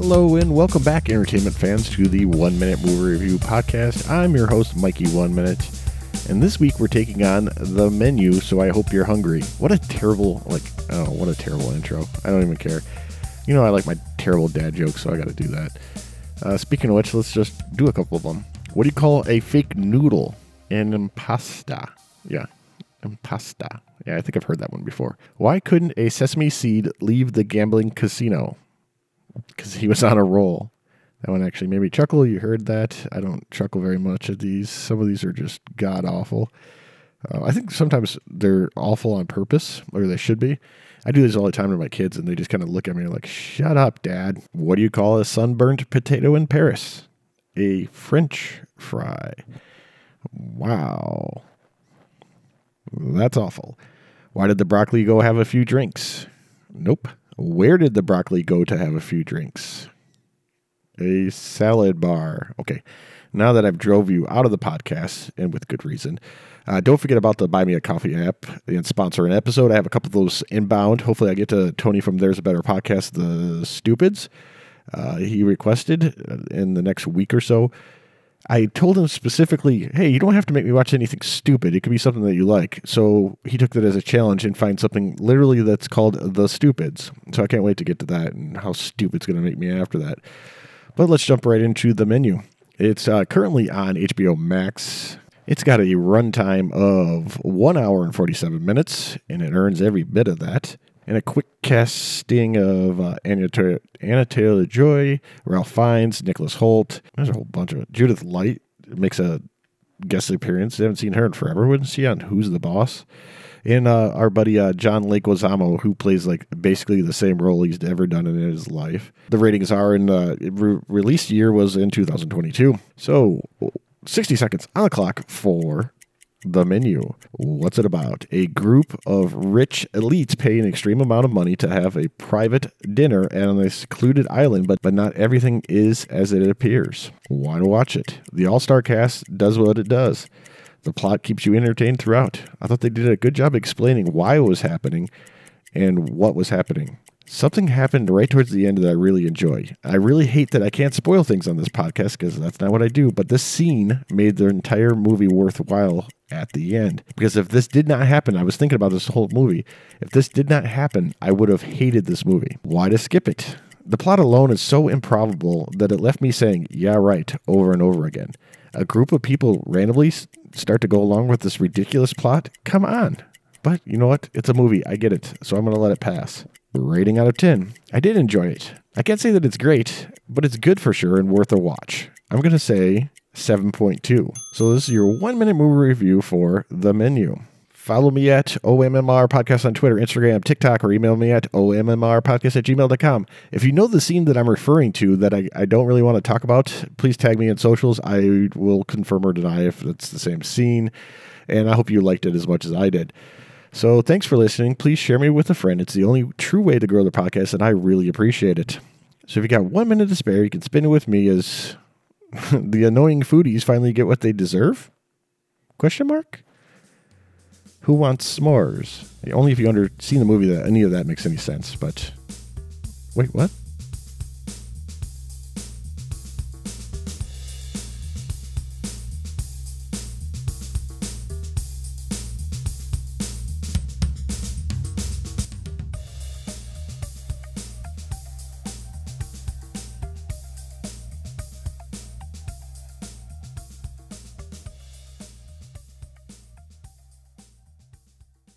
Hello and welcome back, entertainment fans, to the One Minute Movie Review Podcast. I'm your host, Mikey One Minute, and this week we're taking on the menu. So I hope you're hungry. What a terrible, like, oh, what a terrible intro. I don't even care. You know, I like my terrible dad jokes, so I got to do that. Uh, speaking of which, let's just do a couple of them. What do you call a fake noodle? An impasta. Yeah, impasta. Yeah, I think I've heard that one before. Why couldn't a sesame seed leave the gambling casino? Because he was on a roll. That one actually made me chuckle. You heard that. I don't chuckle very much at these. Some of these are just god awful. Uh, I think sometimes they're awful on purpose, or they should be. I do this all the time to my kids, and they just kind of look at me like, shut up, dad. What do you call a sunburned potato in Paris? A French fry. Wow. That's awful. Why did the broccoli go have a few drinks? Nope. Where did the broccoli go to have a few drinks? A salad bar. Okay. Now that I've drove you out of the podcast, and with good reason, uh, don't forget about the Buy Me a Coffee app and sponsor an episode. I have a couple of those inbound. Hopefully, I get to Tony from There's a Better Podcast, The Stupids. Uh, he requested uh, in the next week or so. I told him specifically, hey, you don't have to make me watch anything stupid. It could be something that you like. So he took that as a challenge and find something literally that's called The Stupids. So I can't wait to get to that and how stupid's going to make me after that. But let's jump right into the menu. It's uh, currently on HBO Max. It's got a runtime of one hour and 47 minutes, and it earns every bit of that and a quick casting of uh, Anya, Taylor Joy, Ralph Fiennes, Nicholas Hoult. There's a whole bunch of Judith Light makes a guest appearance. I haven't seen her in forever. Wouldn't see on Who's the Boss? And uh, our buddy uh, John Leguizamo, who plays like basically the same role he's ever done in his life. The ratings are in uh, re- release year was in 2022. So 60 seconds on the clock for the menu. What's it about? A group of rich elites pay an extreme amount of money to have a private dinner on a secluded island, but, but not everything is as it appears. Why watch it? The all star cast does what it does. The plot keeps you entertained throughout. I thought they did a good job explaining why it was happening and what was happening something happened right towards the end that I really enjoy. I really hate that I can't spoil things on this podcast because that's not what I do, but this scene made the entire movie worthwhile at the end. Because if this did not happen, I was thinking about this whole movie. If this did not happen, I would have hated this movie. Why to skip it? The plot alone is so improbable that it left me saying, yeah, right, over and over again. A group of people randomly start to go along with this ridiculous plot? Come on. But you know what? It's a movie. I get it. So I'm going to let it pass. Rating out of 10. I did enjoy it. I can't say that it's great, but it's good for sure and worth a watch. I'm going to say 7.2. So this is your one minute movie review for The Menu. Follow me at OMMR Podcast on Twitter, Instagram, TikTok, or email me at OMMRpodcast at gmail.com. If you know the scene that I'm referring to that I, I don't really want to talk about, please tag me in socials. I will confirm or deny if it's the same scene. And I hope you liked it as much as I did. So thanks for listening. Please share me with a friend. It's the only true way to grow the podcast, and I really appreciate it. So if you got one minute to spare, you can spend it with me as the annoying foodies finally get what they deserve? Question mark? Who wants s'mores? Only if you under seen the movie that any of that makes any sense. But wait, what?